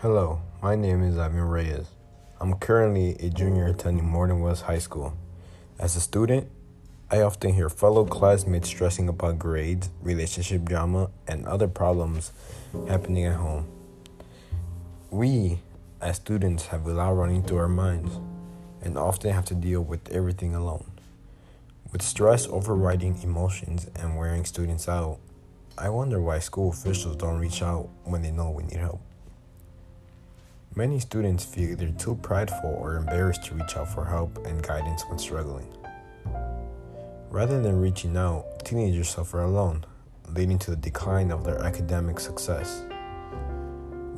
Hello, my name is Ivan Reyes. I'm currently a junior attending Morton West High School. As a student, I often hear fellow classmates stressing about grades, relationship drama, and other problems happening at home. We, as students, have a lot running through our minds and often have to deal with everything alone. With stress overriding emotions and wearing students out, I wonder why school officials don't reach out when they know we need help. Many students feel either too prideful or embarrassed to reach out for help and guidance when struggling. Rather than reaching out, teenagers suffer alone, leading to the decline of their academic success.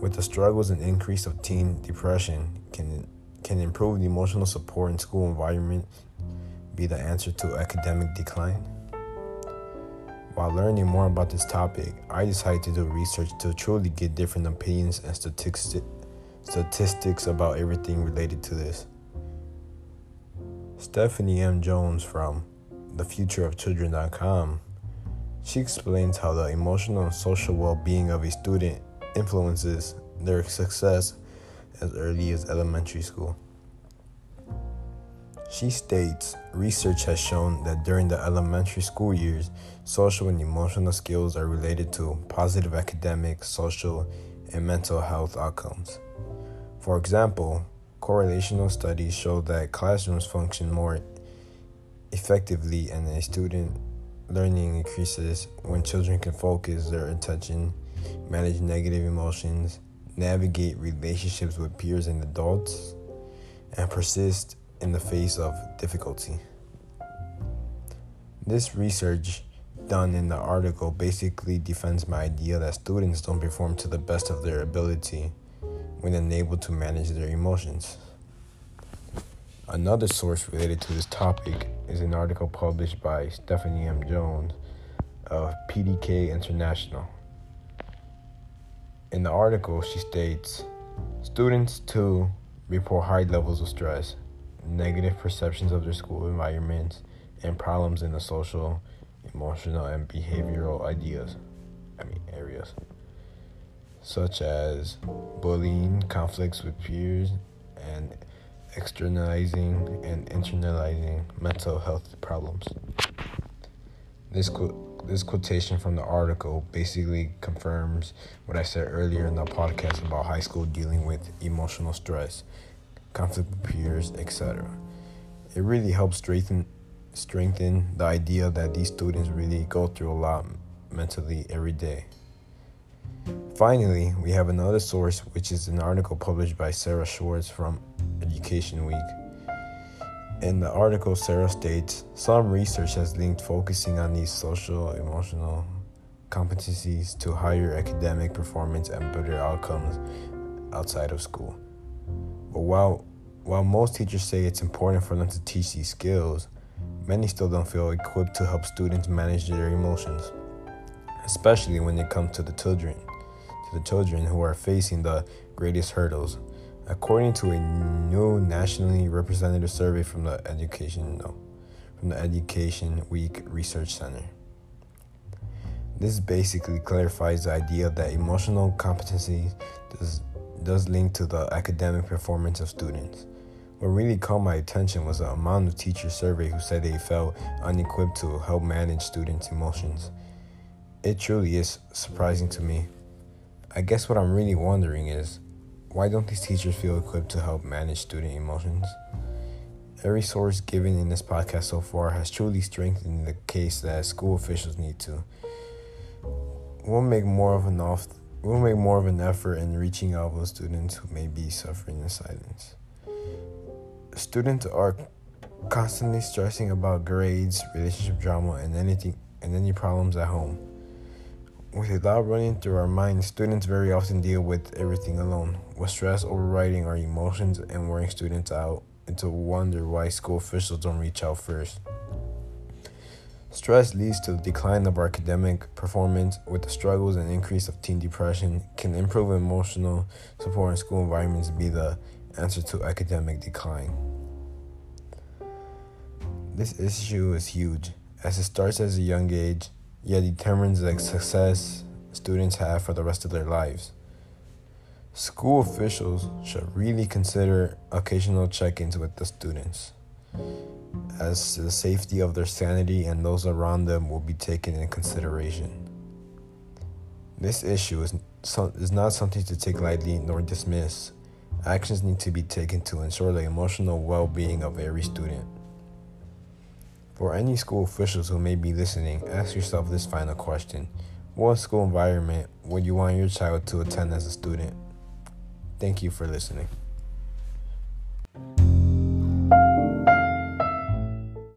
With the struggles and increase of teen depression, can, can improved emotional support in school environment be the answer to academic decline? While learning more about this topic, I decided to do research to truly get different opinions and statistics statistics about everything related to this. Stephanie M. Jones from thefutureofchildren.com she explains how the emotional and social well-being of a student influences their success as early as elementary school. She states research has shown that during the elementary school years, social and emotional skills are related to positive academic, social, and mental health outcomes. For example, correlational studies show that classrooms function more effectively and a student learning increases when children can focus their attention, manage negative emotions, navigate relationships with peers and adults, and persist in the face of difficulty. This research done in the article basically defends my idea that students don't perform to the best of their ability when unable to manage their emotions. Another source related to this topic is an article published by Stephanie M. Jones of PDK International. In the article, she states students too report high levels of stress negative perceptions of their school environments, and problems in the social, emotional, and behavioral ideas, I mean areas, such as bullying, conflicts with peers, and externalizing and internalizing mental health problems. This quote, this quotation from the article basically confirms what I said earlier in the podcast about high school dealing with emotional stress conflict with peers, etc. It really helps strengthen strengthen the idea that these students really go through a lot mentally every day. Finally, we have another source, which is an article published by Sarah Schwartz from Education Week. In the article, Sarah states some research has linked focusing on these social, emotional competencies to higher academic performance and better outcomes outside of school. But while while most teachers say it's important for them to teach these skills, many still don't feel equipped to help students manage their emotions, especially when it comes to the children, the children who are facing the greatest hurdles. According to a new nationally representative survey from the Education no, from the Education Week Research Center. This basically clarifies the idea that emotional competency does does link to the academic performance of students. What really caught my attention was the amount of teachers surveyed who said they felt unequipped to help manage students' emotions. It truly is surprising to me. I guess what I'm really wondering is why don't these teachers feel equipped to help manage student emotions? Every source given in this podcast so far has truly strengthened the case that school officials need to. We'll make more of an off we'll make more of an effort in reaching out to students who may be suffering in silence. Students are constantly stressing about grades, relationship drama, and anything and any problems at home. With a lot running through our minds, students very often deal with everything alone, with stress overriding our emotions and wearing students out, and to wonder why school officials don't reach out first. Stress leads to the decline of our academic performance, with the struggles and increase of teen depression. Can improve emotional support in school environments be the answer to academic decline? This issue is huge, as it starts at a young age, yet determines the success students have for the rest of their lives. School officials should really consider occasional check ins with the students, as the safety of their sanity and those around them will be taken in consideration. This issue is, is not something to take lightly nor dismiss. Actions need to be taken to ensure the emotional well being of every student. For any school officials who may be listening, ask yourself this final question What school environment would you want your child to attend as a student? Thank you for listening.